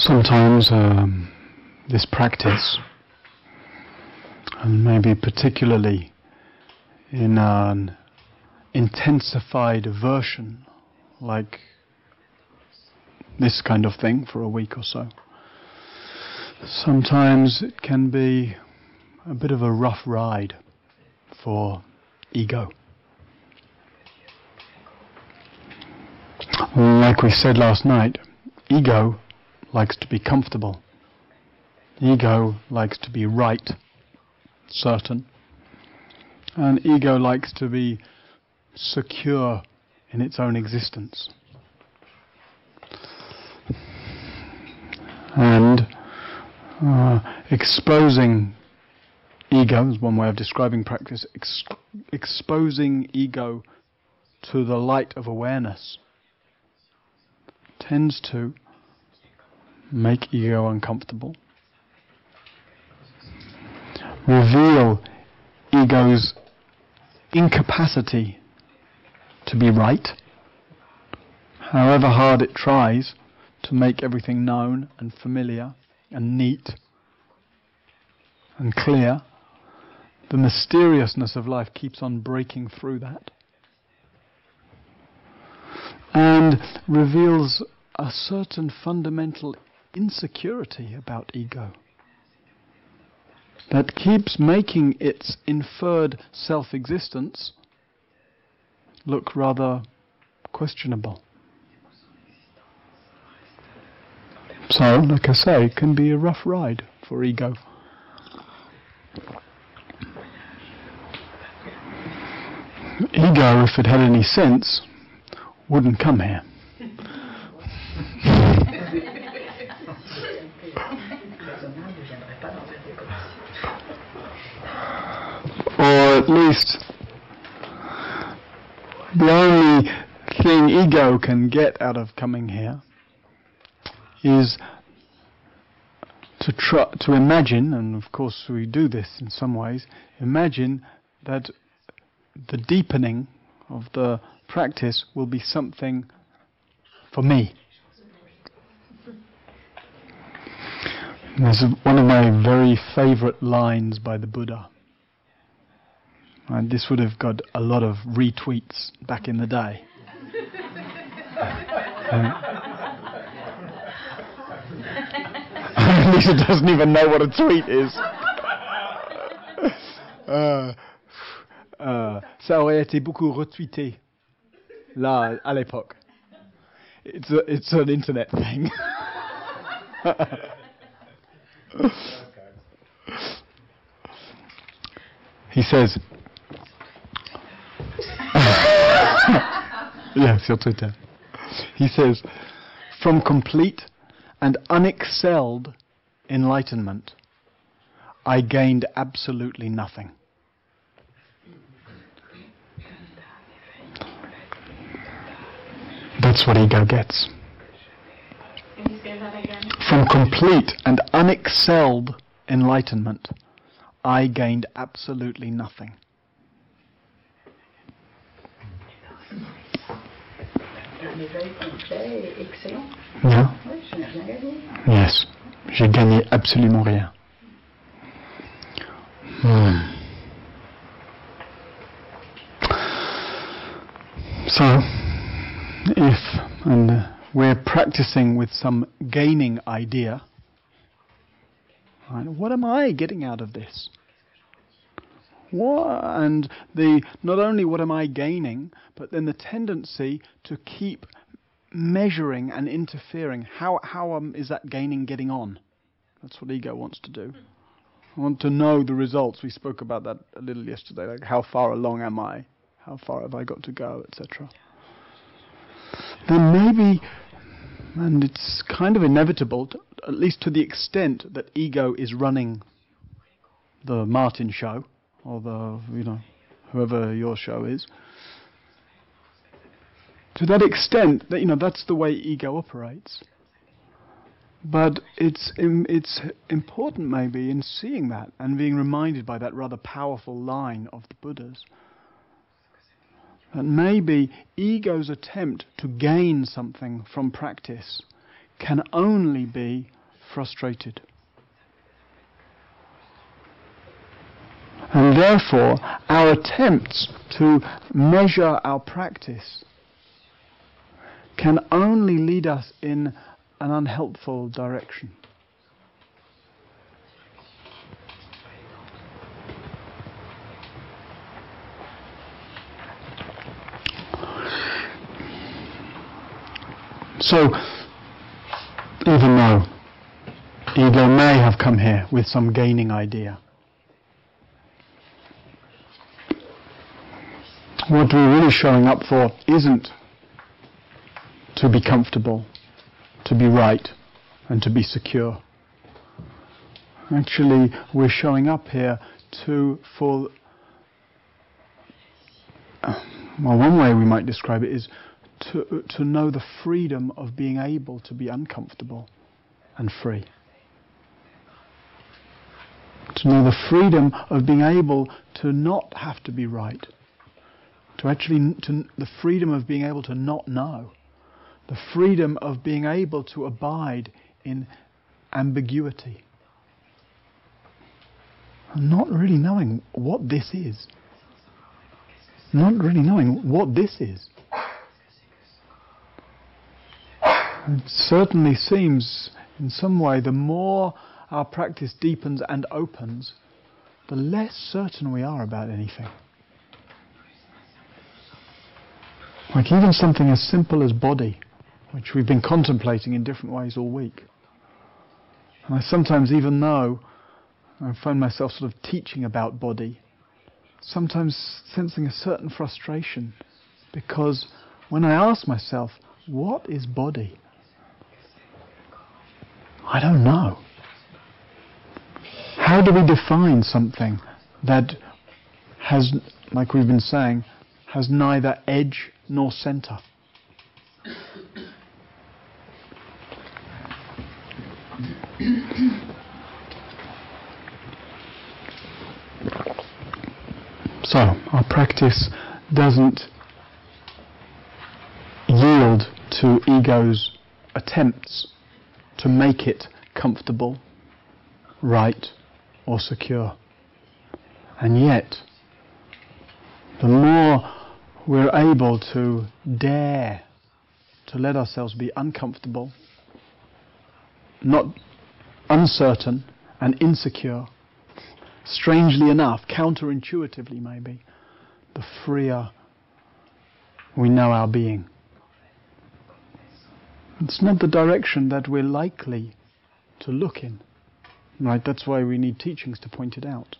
Sometimes um, this practice, and maybe particularly in an intensified version like this kind of thing for a week or so, sometimes it can be a bit of a rough ride for ego. Like we said last night, ego likes to be comfortable. Ego likes to be right, certain. And ego likes to be secure in its own existence. And uh, exposing ego is one way of describing practice, ex- exposing ego to the light of awareness tends to make ego uncomfortable, reveal ego's incapacity to be right, however hard it tries to make everything known and familiar and neat and clear, the mysteriousness of life keeps on breaking through that. And reveals a certain fundamental insecurity about ego that keeps making its inferred self existence look rather questionable. So, like I say, it can be a rough ride for ego. Ego, if it had any sense, wouldn't come here. At least the only thing ego can get out of coming here is to try to imagine, and of course we do this in some ways, imagine that the deepening of the practice will be something for me. This is one of my very favorite lines by the Buddha. And this would have got a lot of retweets back in the day. Lisa doesn't even know what a tweet is. Uh, uh, ça aurait été beaucoup retweeté là à l'époque. It's a, it's an internet thing. he says, yeah, sur Twitter. He says, from complete and unexcelled enlightenment, I gained absolutely nothing. That's what ego gets. From complete and unexcelled enlightenment, I gained absolutely nothing. Yeah. Yes. J'ai gagné absolument rien. Hmm. So, if and we're practicing with some gaining idea, right, what am I getting out of this? What, and the not only what am I gaining, but then the tendency to keep measuring and interfering. How how um, is that gaining getting on? That's what ego wants to do. I want to know the results. We spoke about that a little yesterday. Like how far along am I? How far have I got to go, etc. Then maybe, and it's kind of inevitable, to, at least to the extent that ego is running the Martin show or the you know whoever your show is. To that extent, that you know that's the way ego operates. But it's Im, it's important maybe in seeing that and being reminded by that rather powerful line of the Buddha's that maybe ego's attempt to gain something from practice can only be frustrated. And therefore, our attempts to measure our practice can only lead us in an unhelpful direction. So, even though ego may have come here with some gaining idea, what we're really showing up for isn't to be comfortable, to be right, and to be secure. Actually, we're showing up here to for well, one way we might describe it is to to know the freedom of being able to be uncomfortable and free. To know the freedom of being able to not have to be right to actually to the freedom of being able to not know, the freedom of being able to abide in ambiguity, and not really knowing what this is, not really knowing what this is. It certainly seems, in some way, the more our practice deepens and opens, the less certain we are about anything. Like even something as simple as body, which we've been contemplating in different ways all week. And I sometimes even know, I find myself sort of teaching about body, sometimes sensing a certain frustration because when I ask myself, what is body? I don't know. How do we define something that has, like we've been saying, has neither edge nor center. So, our practice doesn't yield to ego's attempts to make it comfortable, right, or secure. And yet, the more we're able to dare to let ourselves be uncomfortable, not uncertain and insecure, strangely enough, counterintuitively maybe, the freer we know our being. It's not the direction that we're likely to look in. Right? That's why we need teachings to point it out.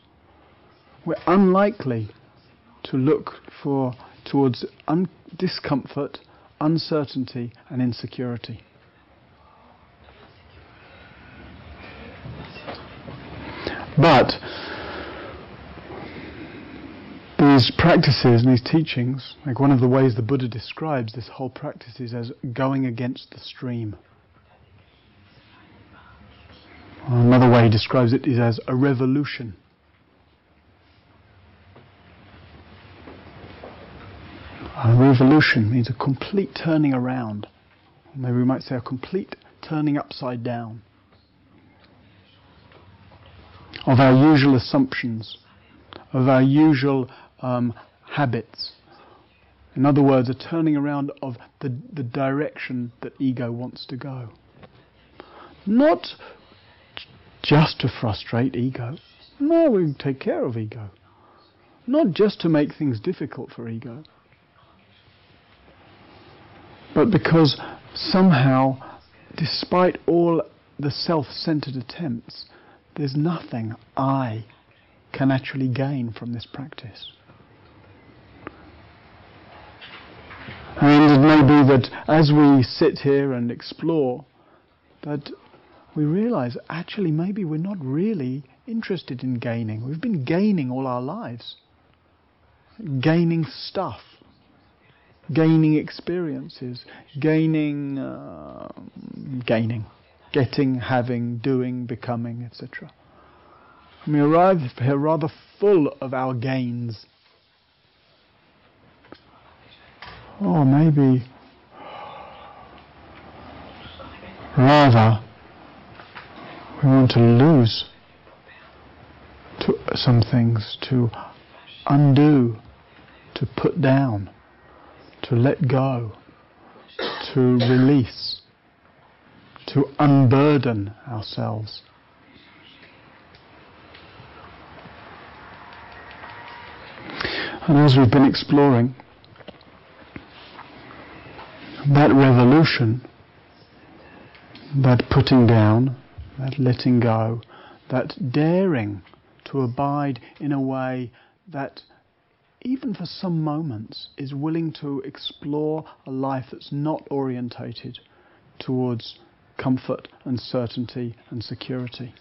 We're unlikely to look for towards un- discomfort, uncertainty, and insecurity. But these practices and these teachings, like one of the ways the Buddha describes this whole practice is as going against the stream. Another way he describes it is as a revolution. A revolution means a complete turning around. Maybe we might say a complete turning upside down of our usual assumptions, of our usual um, habits. In other words, a turning around of the, the direction that ego wants to go. Not just to frustrate ego. No, we take care of ego. Not just to make things difficult for ego but because somehow, despite all the self centered attempts, there's nothing I can actually gain from this practice. And it may be that as we sit here and explore, that we realize actually maybe we're not really interested in gaining. We've been gaining all our lives, gaining stuff gaining experiences, gaining, uh, gaining, getting, having, doing, becoming, etc. We arrive here rather full of our gains. Or maybe Rather, we want to lose to some things, to undo, to put down, to let go, to release, to unburden ourselves. And as we've been exploring, that revolution, that putting down, that letting go, that daring to abide in a way that, even for some moments, is willing to explore a life that's not orientated towards comfort and certainty and security.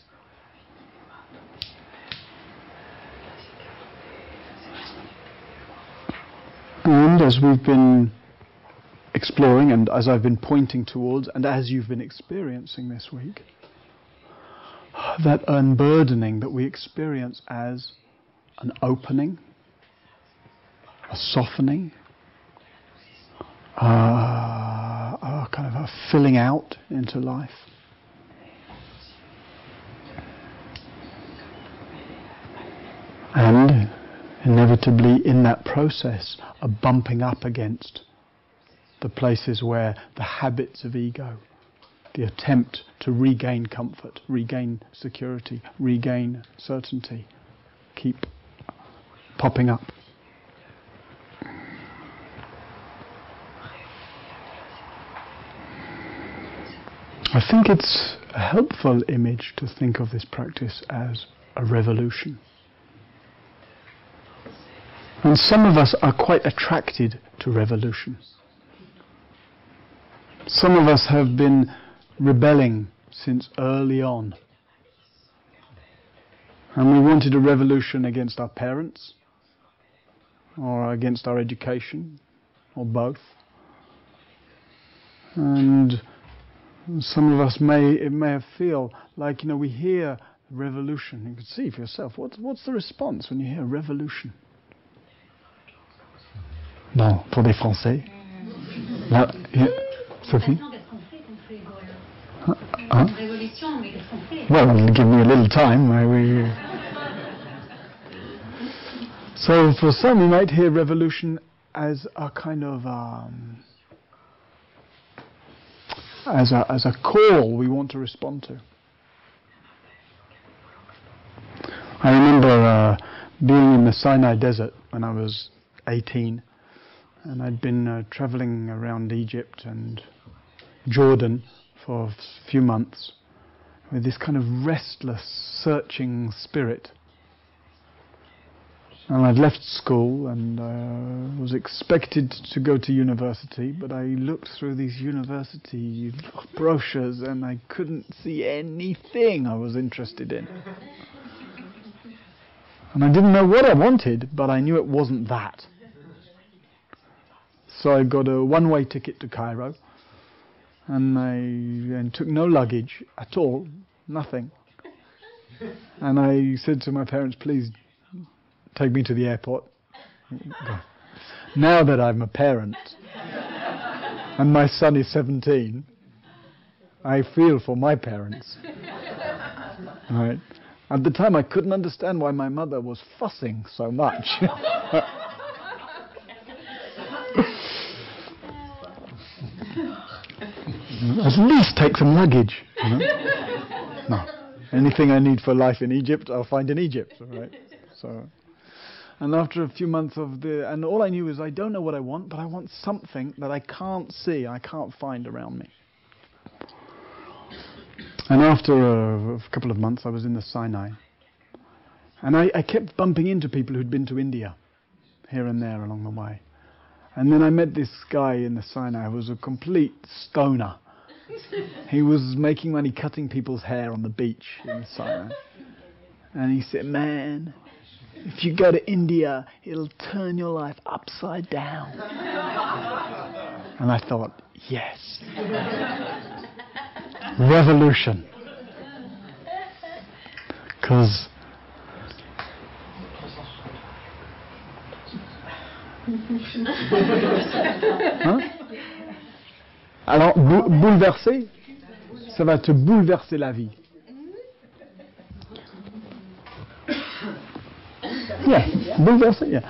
And as we've been exploring and as I've been pointing towards and as you've been experiencing this week, that unburdening that we experience as an opening, a softening, uh, a kind of a filling out into life. And inevitably, in that process, a bumping up against the places where the habits of ego, the attempt to regain comfort, regain security, regain certainty, keep popping up. I think it's a helpful image to think of this practice as a revolution. And some of us are quite attracted to revolution. Some of us have been rebelling since early on. And we wanted a revolution against our parents, or against our education, or both. And some of us may it may feel like you know we hear revolution. You can see for yourself. What's what's the response when you hear revolution? Non, pour des Français. Là. Sophie. Huh? Well, give me a little time. We... So, for some, we might hear revolution as a kind of um, as a as a call we want to respond to. I remember uh, being in the Sinai Desert when I was 18, and I'd been uh, traveling around Egypt and Jordan for a few months with this kind of restless, searching spirit. And I'd left school and uh, was expected to go to university, but I looked through these university brochures and I couldn't see anything I was interested in. And I didn't know what I wanted, but I knew it wasn't that. So I got a one way ticket to Cairo and I and took no luggage at all, nothing. And I said to my parents, please take me to the airport. now that I'm a parent and my son is 17, I feel for my parents. Right. At the time, I couldn't understand why my mother was fussing so much. At least take some luggage. You know? no. Anything I need for life in Egypt, I'll find in Egypt. Right? So, and after a few months of the, and all I knew is I don't know what I want, but I want something that I can't see, I can't find around me. And after a, a couple of months, I was in the Sinai, and I, I kept bumping into people who'd been to India, here and there along the way. And then I met this guy in the Sinai who was a complete stoner he was making money cutting people's hair on the beach in the Sinai. And he said, Man, if you go to India, it'll turn your life upside down. And I thought, Yes. Revolution. Because. huh? Alors, bouleversé, ça va te bouleverser la vie. Yeah, bouleverser, yeah.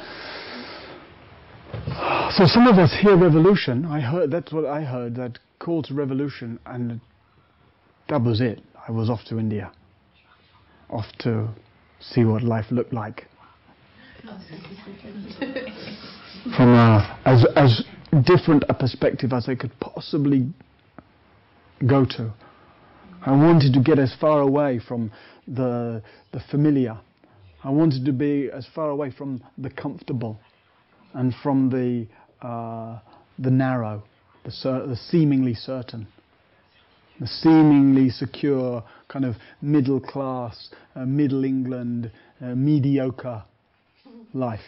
So some of us hear revolution. I heard that's what I heard. That call to revolution, and that was it. I was off to India, off to see what life looked like. From a, as as different a perspective as I could possibly go to. I wanted to get as far away from the the familiar. I wanted to be as far away from the comfortable and from the uh, the narrow, the, cer- the seemingly certain, the seemingly secure kind of middle class, uh, middle England, uh, mediocre life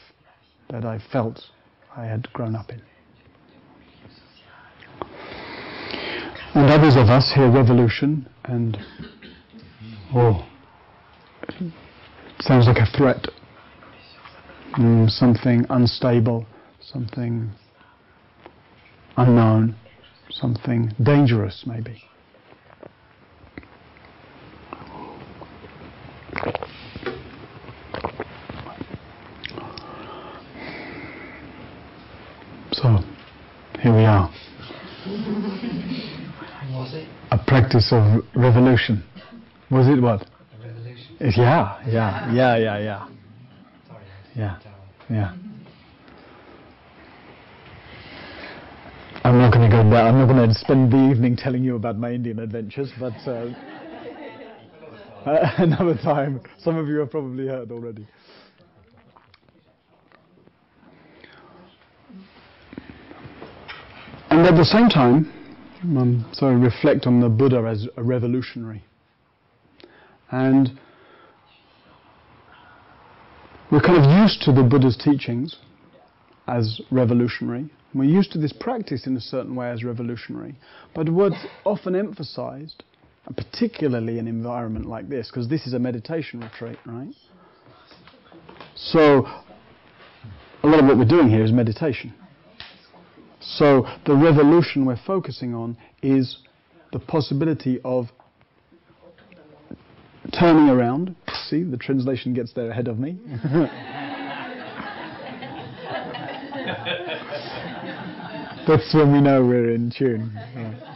that I felt I had grown up in. And others of us hear revolution and, oh, sounds like a threat, mm, something unstable, something unknown, something dangerous maybe. So, here we are. Was it A practice of revolution. Was it what? Yeah, yeah, yeah, yeah, yeah, Sorry. Yeah. Yeah. I'm not going to go there. I'm not going to spend the evening telling you about my Indian adventures, but uh, another time. Some of you have probably heard already. And at the same time, um, so I reflect on the Buddha as a revolutionary. And we're kind of used to the Buddha's teachings as revolutionary. We're used to this practice in a certain way as revolutionary. But what's often emphasized, particularly in an environment like this, because this is a meditation retreat, right? So, a lot of what we're doing here is meditation. So, the revolution we're focusing on is the possibility of turning around. See, the translation gets there ahead of me. That's when we know we're in tune. Yeah.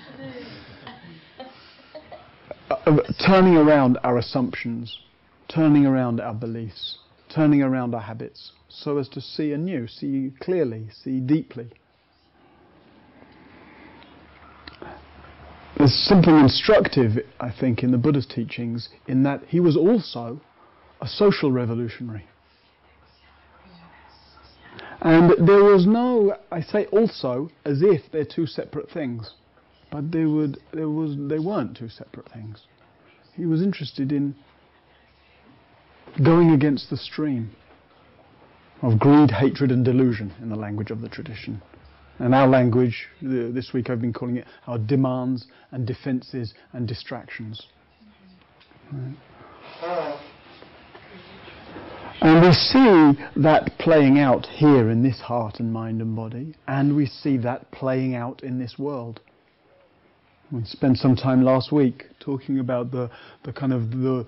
Uh, uh, turning around our assumptions, turning around our beliefs, turning around our habits, so as to see anew, see clearly, see deeply. There's something instructive, I think, in the Buddha's teachings in that he was also a social revolutionary. And there was no, I say also, as if they're two separate things, but they would, there was, they weren't two separate things. He was interested in going against the stream of greed, hatred, and delusion, in the language of the tradition. And our language, the, this week I've been calling it our demands and defenses and distractions. Right. And we see that playing out here in this heart and mind and body, and we see that playing out in this world. We spent some time last week talking about the, the kind of the,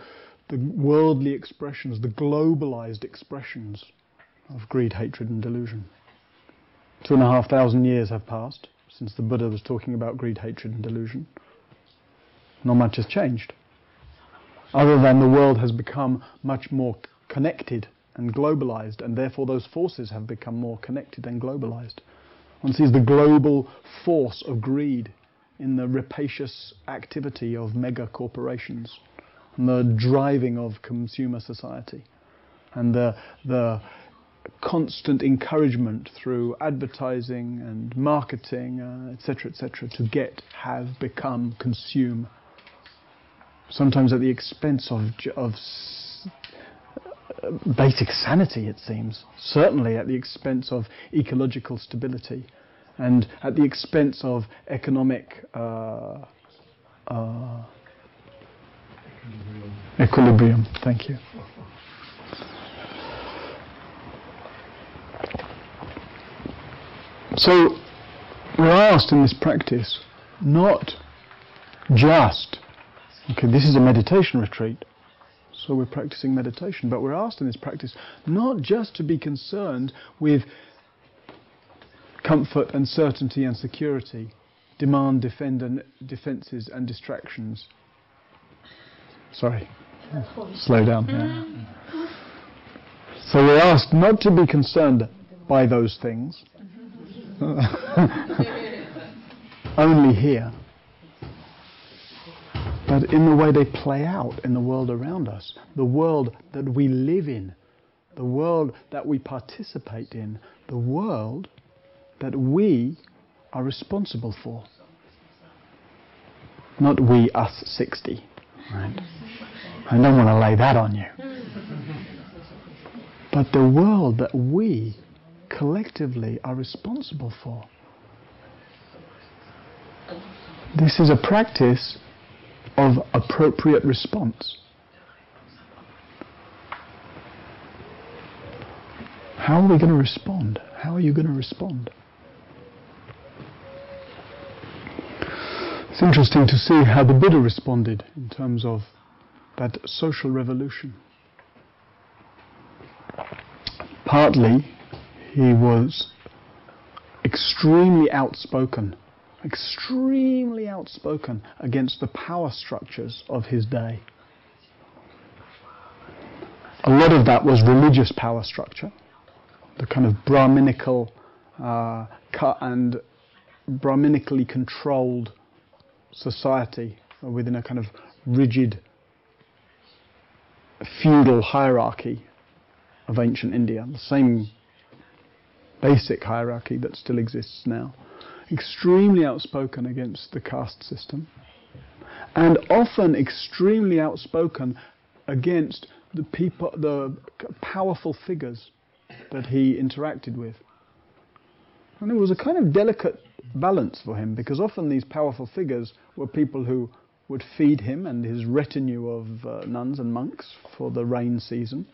the worldly expressions, the globalized expressions of greed, hatred, and delusion. Two and a half thousand years have passed since the Buddha was talking about greed, hatred, and delusion. Not much has changed, other than the world has become much more connected and globalized, and therefore those forces have become more connected and globalized. One sees the global force of greed in the rapacious activity of mega corporations, and the driving of consumer society, and the, the constant encouragement through advertising and marketing, etc., uh, etc., et to get, have, become, consume. Sometimes at the expense of, of basic sanity, it seems. Certainly at the expense of ecological stability and at the expense of economic uh, uh, equilibrium. Thank you. So we're asked in this practice not just Okay, this is a meditation retreat. So we're practicing meditation, but we're asked in this practice not just to be concerned with comfort and certainty and security, demand, defend, and defenses and distractions. Sorry, slow down. Yeah. So we're asked not to be concerned by those things, only here, but in the way they play out in the world around us, the world that we live in, the world that we participate in, the world that we are responsible for. Not we, us 60. Right? I don't want to lay that on you. But the world that we collectively are responsible for. This is a practice of appropriate response. How are we going to respond? How are you going to respond? It's interesting to see how the Buddha responded in terms of that social revolution. Partly, he was extremely outspoken, extremely outspoken against the power structures of his day. A lot of that was religious power structure, the kind of Brahminical uh, and Brahminically controlled society within a kind of rigid feudal hierarchy of ancient India, the same basic hierarchy that still exists now. Extremely outspoken against the caste system, and often extremely outspoken against the people, the powerful figures that he interacted with. And it was a kind of delicate balance for him because often these powerful figures were people who would feed him and his retinue of uh, nuns and monks for the rain season.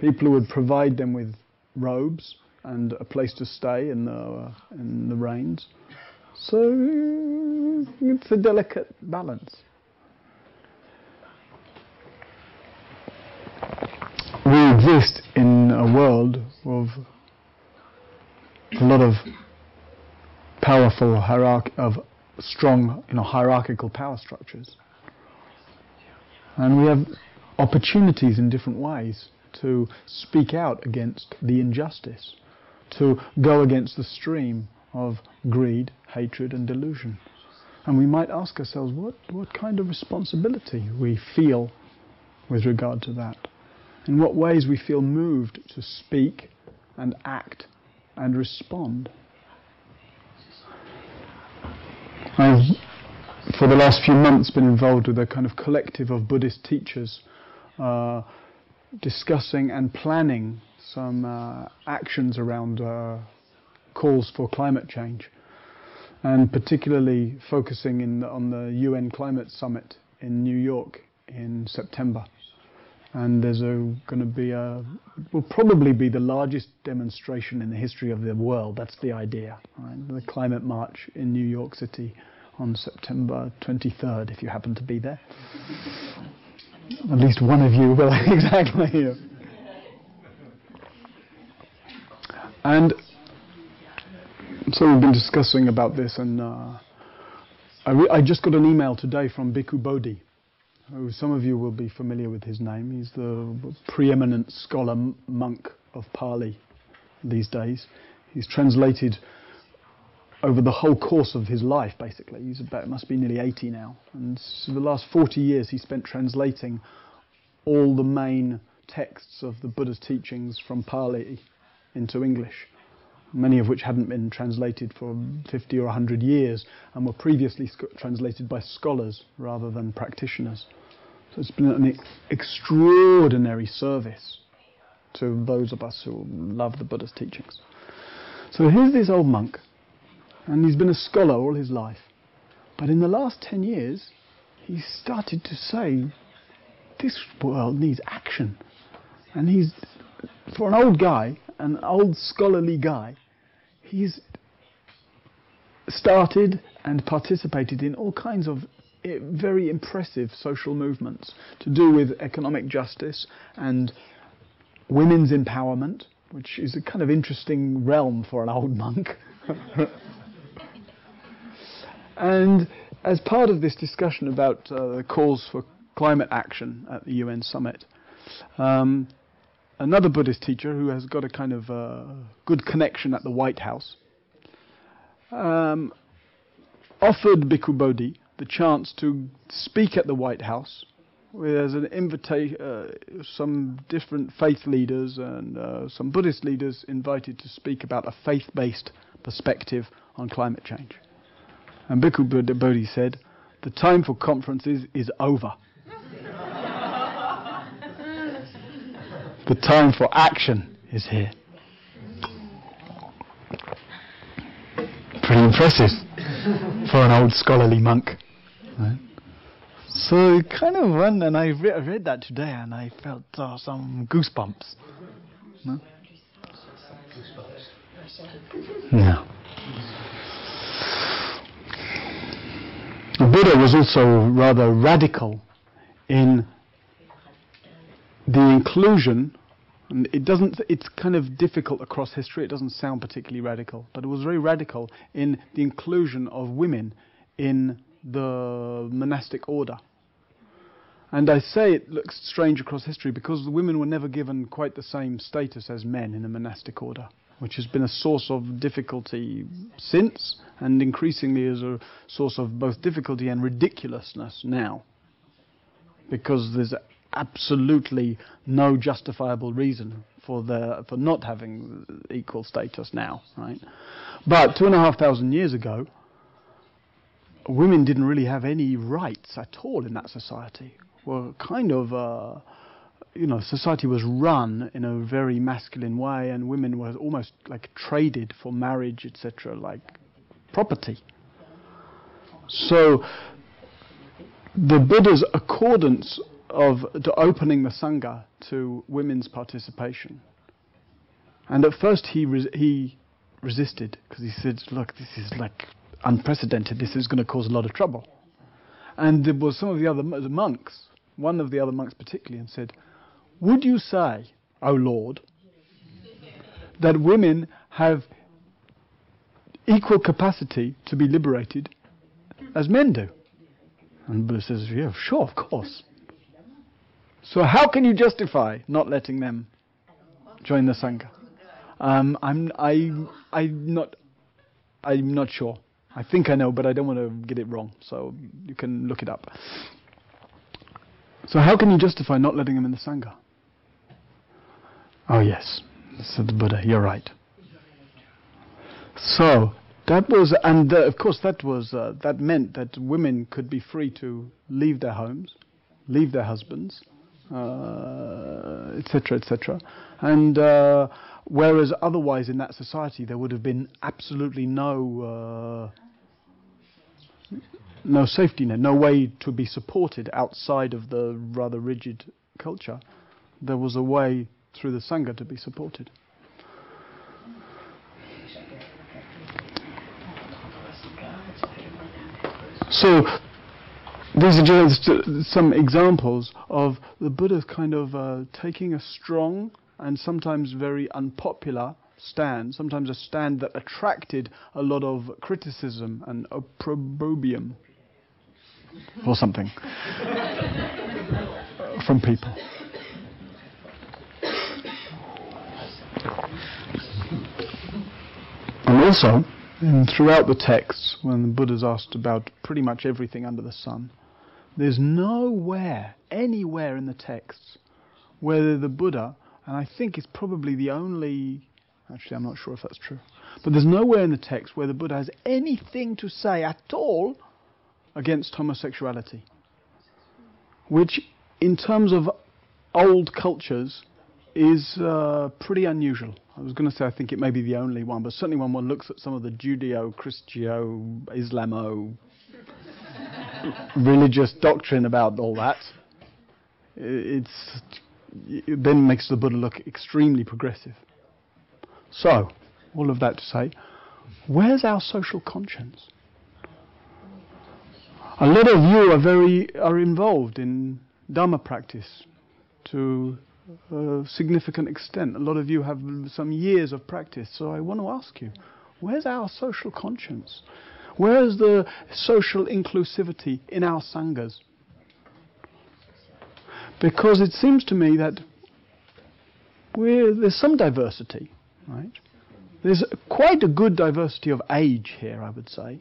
People who would provide them with robes and a place to stay in the, uh, in the rains. So it's a delicate balance. We exist in a world of a lot of powerful hierarchy of strong, you know, hierarchical power structures. And we have opportunities in different ways to speak out against the injustice, to go against the stream of greed, hatred, and delusion. And we might ask ourselves what, what kind of responsibility we feel with regard to that. In what ways we feel moved to speak and act and respond. I've, for the last few months, been involved with a kind of collective of Buddhist teachers uh, discussing and planning some uh, actions around uh, calls for climate change, and particularly focusing in, on the UN Climate Summit in New York in September. And there's going to be a, will probably be the largest demonstration in the history of the world. That's the idea. Right? The climate march in New York City on September 23rd, if you happen to be there. At least one of you will exactly. And so we've been discussing about this, and uh, I, re- I, just got an email today from Bhikkhu Bodhi, who some of you will be familiar with his name. He's the preeminent scholar monk of Pali these days. He's translated over the whole course of his life, basically. He's about, must be nearly 80 now. And so the last 40 years he spent translating all the main texts of the Buddha's teachings from Pali into English, many of which hadn't been translated for 50 or 100 years and were previously translated by scholars rather than practitioners. So it's been an ex- extraordinary service to those of us who love the Buddha's teachings. So here's this old monk and he's been a scholar all his life. But in the last 10 years, he started to say, this world needs action. And he's, for an old guy, an old scholarly guy, he's started and participated in all kinds of very impressive social movements to do with economic justice and women's empowerment, which is a kind of interesting realm for an old monk. and as part of this discussion about uh, the calls for climate action at the UN summit, um, another Buddhist teacher who has got a kind of uh, good connection at the White House um, offered Bhikkhu Bodhi the chance to speak at the White House. There's an invitation, uh, some different faith leaders and uh, some Buddhist leaders invited to speak about a faith-based perspective on climate change. And Bhikkhu Bodhi said, "The time for conferences is over." The time for action is here. Pretty impressive for an old scholarly monk. Right? So kind of went, and I, re- read that today, and I felt uh, some goosebumps. No? The Buddha was also rather radical in the inclusion and it doesn't it's kind of difficult across history. It doesn't sound particularly radical but it was very radical in the inclusion of women in the monastic order. And I say it looks strange across history because the women were never given quite the same status as men in the monastic order which has been a source of difficulty since and increasingly is a source of both difficulty and ridiculousness now because there's absolutely no justifiable reason for the for not having equal status now, right? But two and a half thousand years ago, women didn't really have any rights at all in that society. Were kind of uh, you know, society was run in a very masculine way, and women were almost like traded for marriage, etc., like property. So the Buddha's accordance of opening the sangha to women's participation. And at first he res- he resisted because he said, "Look, this is like unprecedented. This is going to cause a lot of trouble." And there was some of the other the monks, one of the other monks particularly, and said, "Would you say, O Lord, that women have equal capacity to be liberated as men do?" And Buddha says, "Yeah, sure, of course." So how can you justify not letting them join the sangha? Um, I'm I I'm not I'm not sure. I think I know, but I don't want to get it wrong. So you can look it up. So how can you justify not letting them in the sangha? Oh yes, said the Buddha. You're right. So that was, and of course that was uh, that meant that women could be free to leave their homes, leave their husbands, etc., uh, etc. And uh, whereas otherwise in that society there would have been absolutely no uh, no safety net, no way to be supported outside of the rather rigid culture, there was a way through the sangha to be supported. So these are just some examples of the Buddha kind of uh, taking a strong and sometimes very unpopular stand, sometimes a stand that attracted a lot of criticism and opprobrium or something from people. And also, throughout the texts, when the Buddha's asked about pretty much everything under the sun, there's nowhere, anywhere in the texts, where the Buddha, and I think it's probably the only, actually, I'm not sure if that's true, but there's nowhere in the text where the Buddha has anything to say at all against homosexuality. Which, in terms of old cultures, is uh, pretty unusual. I was going to say I think it may be the only one, but certainly when one looks at some of the Judeo, Christio, Islamo religious doctrine about all that, it's, it then makes the Buddha look extremely progressive. So, all of that to say, where's our social conscience? A lot of you are very are involved in Dharma practice to a significant extent. A lot of you have some years of practice. So I want to ask you, where's our social conscience? Where is the social inclusivity in our sanghas? Because it seems to me that there's some diversity, right? There's quite a good diversity of age here, I would say.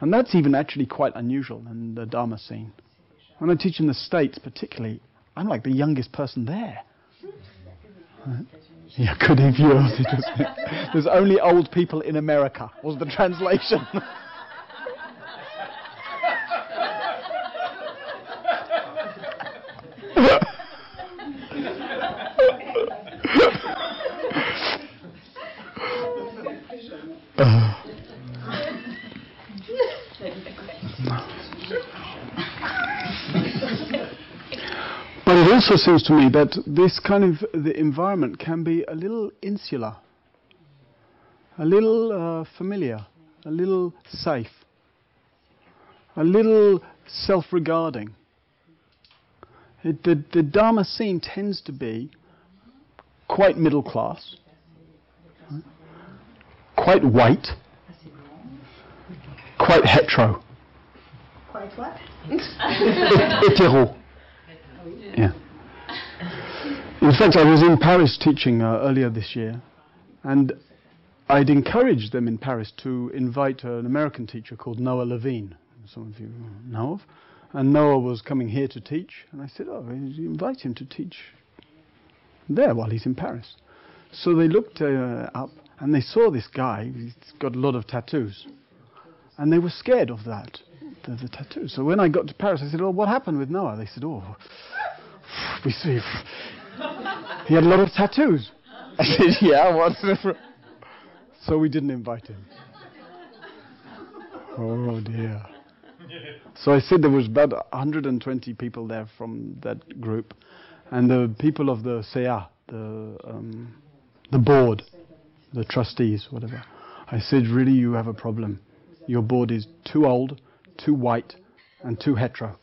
And that's even actually quite unusual in the Dharma scene. When I teach in the States, particularly, I'm like the youngest person there. Yeah, good if you There's only old people in America, was the translation. also seems to me that this kind of the environment can be a little insular, a little uh, familiar, a little safe, a little self-regarding. It, the, the Dharma scene tends to be quite middle class, quite white, quite hetero. Quite what? Hetero. Yeah. In fact, I was in Paris teaching uh, earlier this year, and I'd encouraged them in Paris to invite an American teacher called Noah Levine, some of you know of. And Noah was coming here to teach, and I said, Oh, invite him to teach there while he's in Paris. So they looked uh, up and they saw this guy, he's got a lot of tattoos. And they were scared of that, the, the tattoos. So when I got to Paris, I said, Oh, what happened with Noah? They said, Oh, we see. He had a lot of tattoos. I said, yeah, what's So we didn't invite him. Oh dear. So I said there was about 120 people there from that group, and the people of the SEA, the um, the board, the trustees, whatever. I said, really, you have a problem. Your board is too old, too white, and too hetero.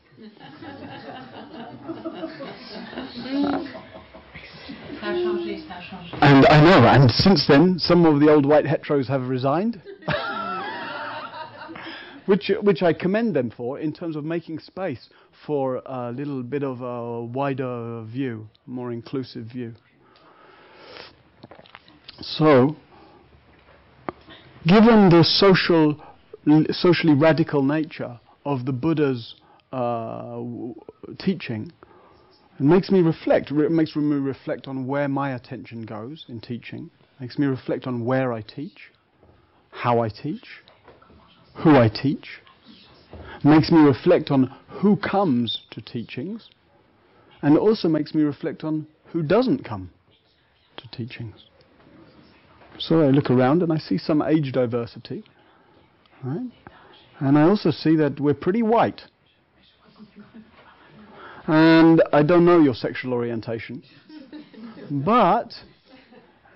And I know, and since then, some of the old white heteros have resigned. which, which I commend them for in terms of making space for a little bit of a wider view, more inclusive view. So, given the social, socially radical nature of the Buddha's uh, teaching, it makes me reflect. It makes me reflect on where my attention goes in teaching. It makes me reflect on where I teach, how I teach, who I teach. Makes me reflect on who comes to teachings, and also makes me reflect on who doesn't come to teachings. So I look around and I see some age diversity, right? And I also see that we're pretty white. And I don't know your sexual orientation. but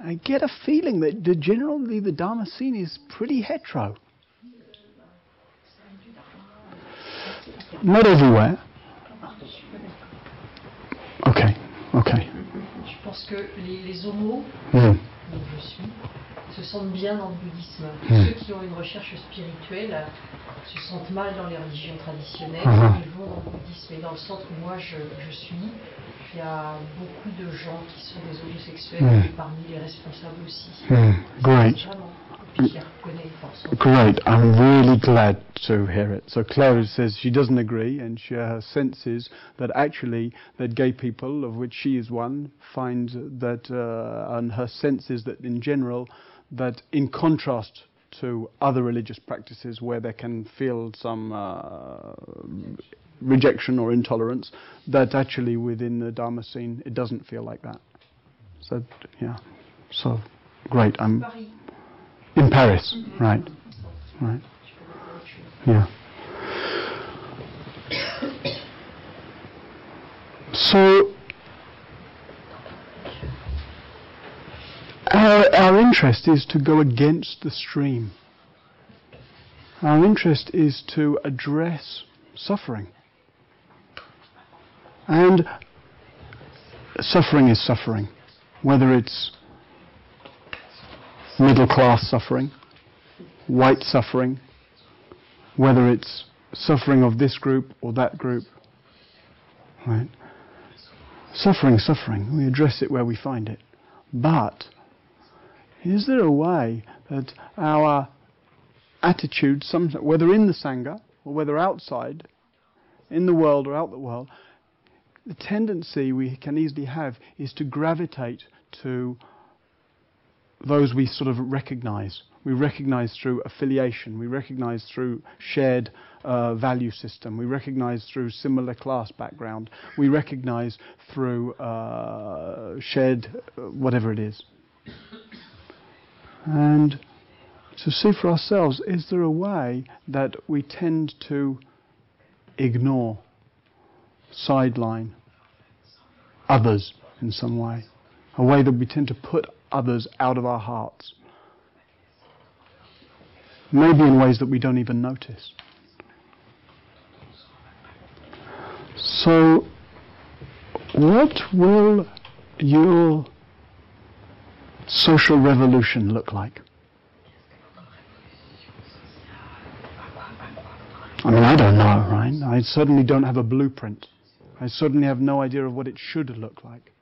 I get a feeling that generally the Dharma scene is pretty hetero. Not everywhere. Okay, okay. Je pense que les, les homos, mm. je suis, se sentent bien dans le bouddhisme. Mm. Ceux qui ont une recherche spirituelle se sentent mal dans les religions traditionnelles, Mhm. ils vont dans le bouddhisme. Et dans le centre où moi je, je suis, il y a beaucoup de gens qui sont des homosexuels, Mhm. et parmi les responsables aussi. Mm. Great. Vraiment. Great. I'm really glad to hear it. So Claire says she doesn't agree, and she, her sense is that actually that gay people, of which she is one, find that, uh, and her sense is that in general, that in contrast to other religious practices where they can feel some uh, rejection or intolerance, that actually within the Dharma scene it doesn't feel like that. So yeah, so great. I'm. In Paris, mm-hmm. right? Right. Yeah. So our, our interest is to go against the stream. Our interest is to address suffering. And suffering is suffering, whether it's middle class suffering, white suffering, whether it's suffering of this group or that group. Right? Suffering, suffering. We address it where we find it. But is there a way that our attitude, whether in the Sangha or whether outside, in the world or out the world, the tendency we can easily have is to gravitate to those we sort of recognize. We recognize through affiliation, we recognize through shared uh, value system, we recognize through similar class background, we recognize through uh, shared uh, whatever it is. And to see for ourselves, is there a way that we tend to ignore, sideline others in some way? A way that we tend to put others out of our hearts. Maybe in ways that we don't even notice. So, what will your social revolution look like? I mean, I don't know, right? I certainly don't have a blueprint. I certainly have no idea of what it should look like.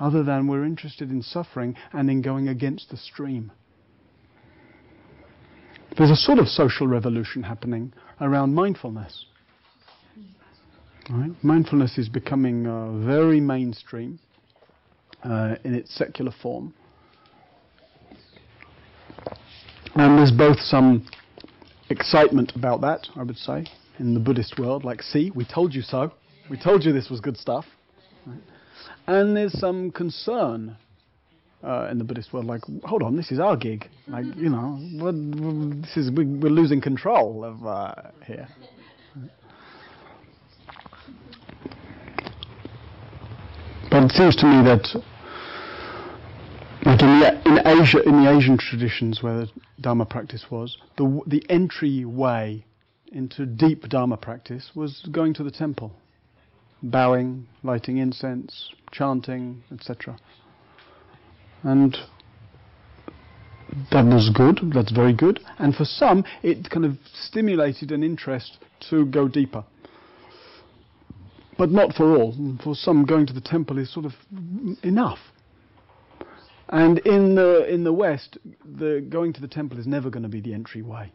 Other than we're interested in suffering and in going against the stream. There's a sort of social revolution happening around mindfulness. Right? Mindfulness is becoming uh, very mainstream uh, in its secular form. And there's both some excitement about that, I would say, in the Buddhist world, like, see, we told you so. We told you this was good stuff. Right? And there's some concern uh, in the Buddhist world, like, hold on, this is our gig. Like, you know, what, this is we, are losing control of uh, here. But it seems to me that, like in, the, in Asia, in the Asian traditions where the Dharma practice was, the the entry way into deep Dharma practice was going to the temple, bowing, lighting incense, chanting, etc. And that was good, that's very good. And for some, it kind of stimulated an interest to go deeper. But not for all. For some, going to the temple is sort of enough. And in the, in the West, the going to the temple is never going to be the entryway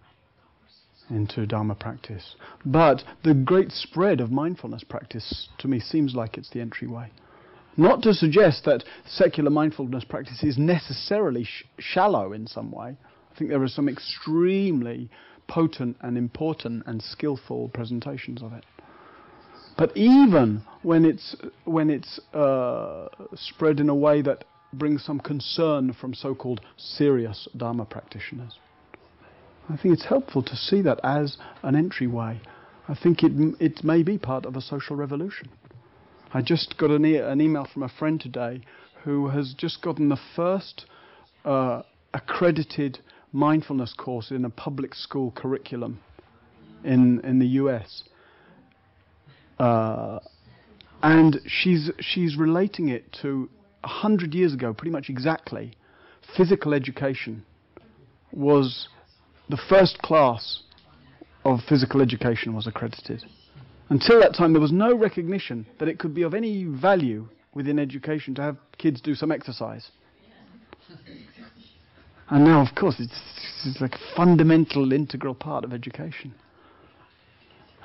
into Dharma practice. But the great spread of mindfulness practice, to me, seems like it's the entryway. Not to suggest that secular mindfulness practice is necessarily sh- shallow in some way. I think there are some extremely potent and important and skillful presentations of it. But even when it's when it's uh, spread in a way that brings some concern from so-called serious Dharma practitioners, I think it's helpful to see that as an entryway. I think it it may be part of a social revolution. I just got an, e- an email from a friend today who has just gotten the first uh, accredited mindfulness course in a public school curriculum in in the US. Uh, and she's she's relating it to a hundred years ago, pretty much exactly. Physical education was the first class of physical education was accredited. Until that time, there was no recognition that it could be of any value within education to have kids do some exercise. And now, of course, it's, it's like a fundamental, integral part of education.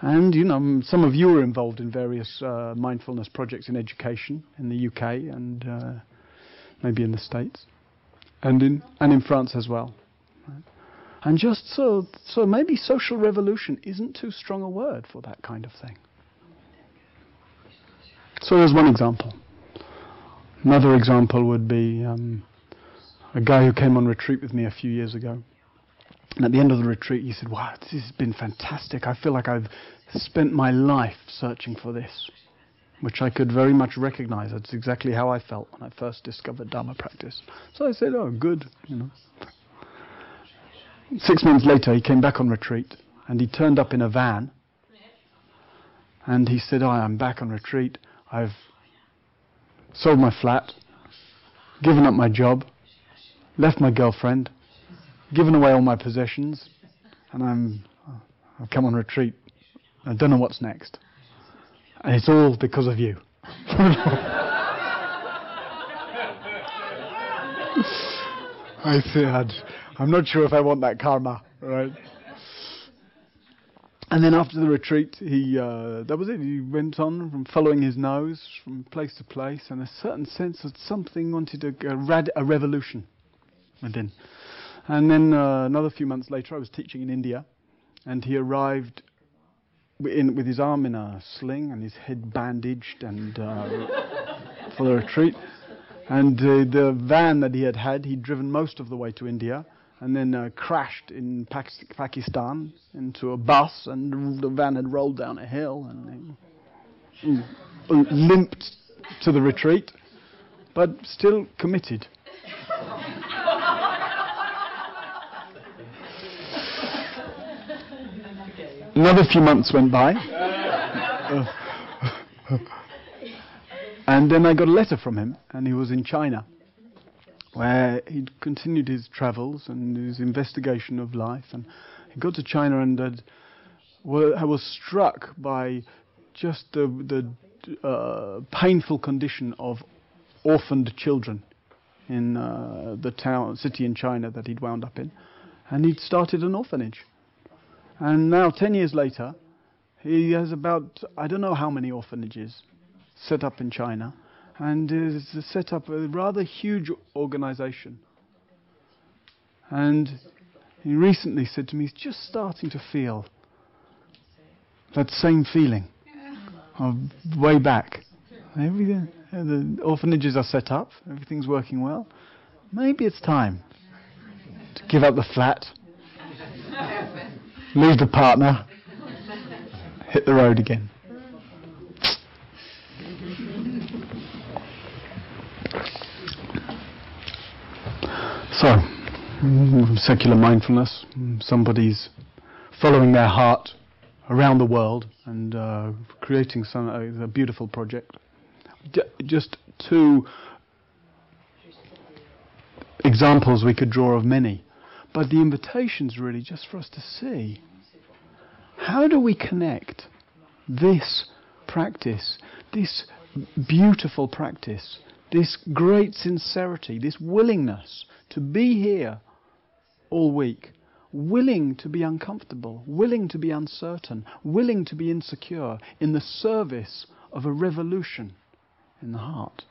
And, you know, some of you are involved in various uh, mindfulness projects in education in the UK and uh, maybe in the States and in, and in France as well. Right? And just so, so maybe social revolution isn't too strong a word for that kind of thing. So there's one example. Another example would be um, a guy who came on retreat with me a few years ago. And at the end of the retreat, he said, Wow, this has been fantastic. I feel like I've spent my life searching for this, which I could very much recognize. That's exactly how I felt when I first discovered Dharma practice. So I said, Oh, good, you know. Six months later, he came back on retreat and he turned up in a van And he said, oh, I'm back on retreat. I've sold my flat, given up my job, left my girlfriend, given away all my possessions, and I'm I've come on retreat. I don't know what's next. And it's all because of you. I said, I'm not sure if I want that karma, right? And then after the retreat, he uh, that was it. He went on from following his nose from place to place, and a certain sense that something wanted a, a, rad, a revolution within. And then uh, another few months later, I was teaching in India, and he arrived in, with his arm in a sling and his head bandaged, and uh, for the retreat. And uh, the van that he had had, he'd driven most of the way to India and then uh, crashed in Pakistan into a bus, and the van had rolled down a hill and he limped to the retreat, but still committed. Another few months went by. and then I got a letter from him, and he was in China where he'd continued his travels and his investigation of life. And he got to China and had, was struck by just the, the uh, painful condition of orphaned children in uh, the town, city in China that he'd wound up in. And he'd started an orphanage. And now, 10 years later, he has about, I don't know how many orphanages set up in China and is set up a rather huge organization. And he recently said to me, he's just starting to feel that same feeling of way back. Everything, uh, the orphanages are set up, everything's working well. Maybe it's time to give up the flat, leave the partner, hit the road again. So, secular mindfulness, somebody's following their heart around the world and uh, creating some uh, a beautiful project. D- just two examples we could draw of many, but the invitation's really just for us to see how do we connect this practice, this beautiful practice, this great sincerity, this willingness to be here all week, willing to be uncomfortable, willing to be uncertain, willing to be insecure in the service of a revolution in the heart.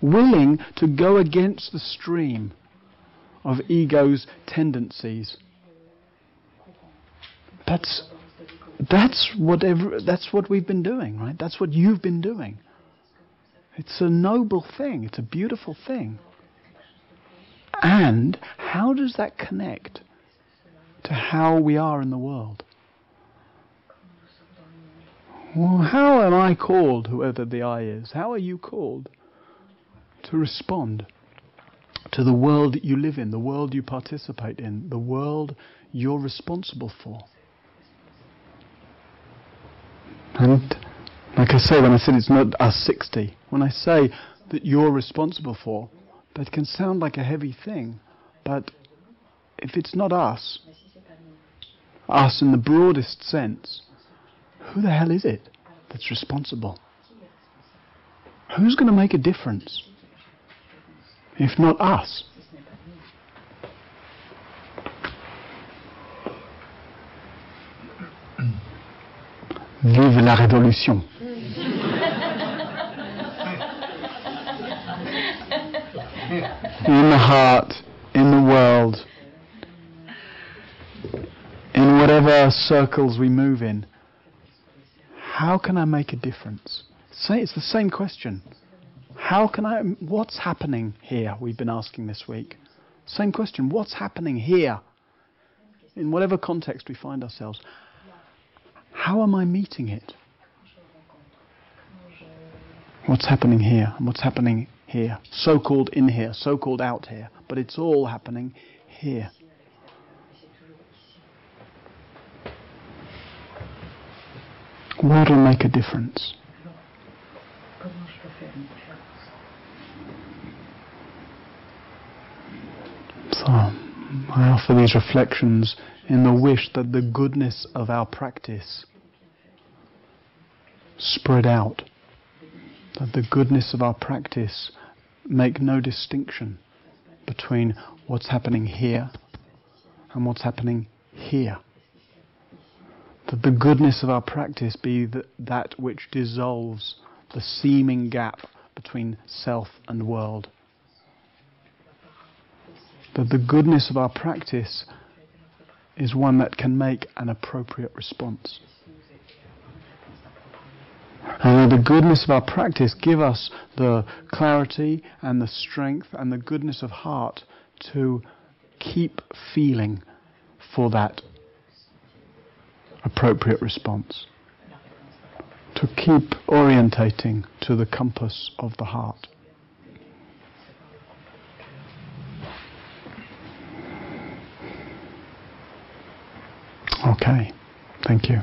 Willing to go against the stream of ego's tendencies. That's, that's, whatever, that's what we've been doing, right? That's what you've been doing. It's a noble thing, it's a beautiful thing. And how does that connect to how we are in the world? Well, how am I called, whoever the I is? How are you called to respond to the world that you live in, the world you participate in, the world you're responsible for? And like I say, when I said it's not us 60, when I say that you're responsible for, that can sound like a heavy thing, but if it's not us, us in the broadest sense, who the hell is it that's responsible? Who's going to make a difference? If not us. Vive la révolution. In the heart, in the world, in whatever circles we move in, how can I make a difference? Say it's the same question. How can I, what's happening here? We've been asking this week. Same question. What's happening here? In whatever context we find ourselves. How am I meeting it? What's happening here? And what's happening here, so called in here, so called out here, but it's all happening here. What will make a difference? So, I offer these reflections in the wish that the goodness of our practice spread out, that the goodness of our practice make no distinction between what's happening here and what's happening here. That the goodness of our practice be th- that which dissolves the seeming gap between self and world that the goodness of our practice is one that can make an appropriate response. And may the goodness of our practice give us the clarity and the strength and the goodness of heart to keep feeling for that appropriate response. To keep orientating to the compass of the heart. Okay, thank you.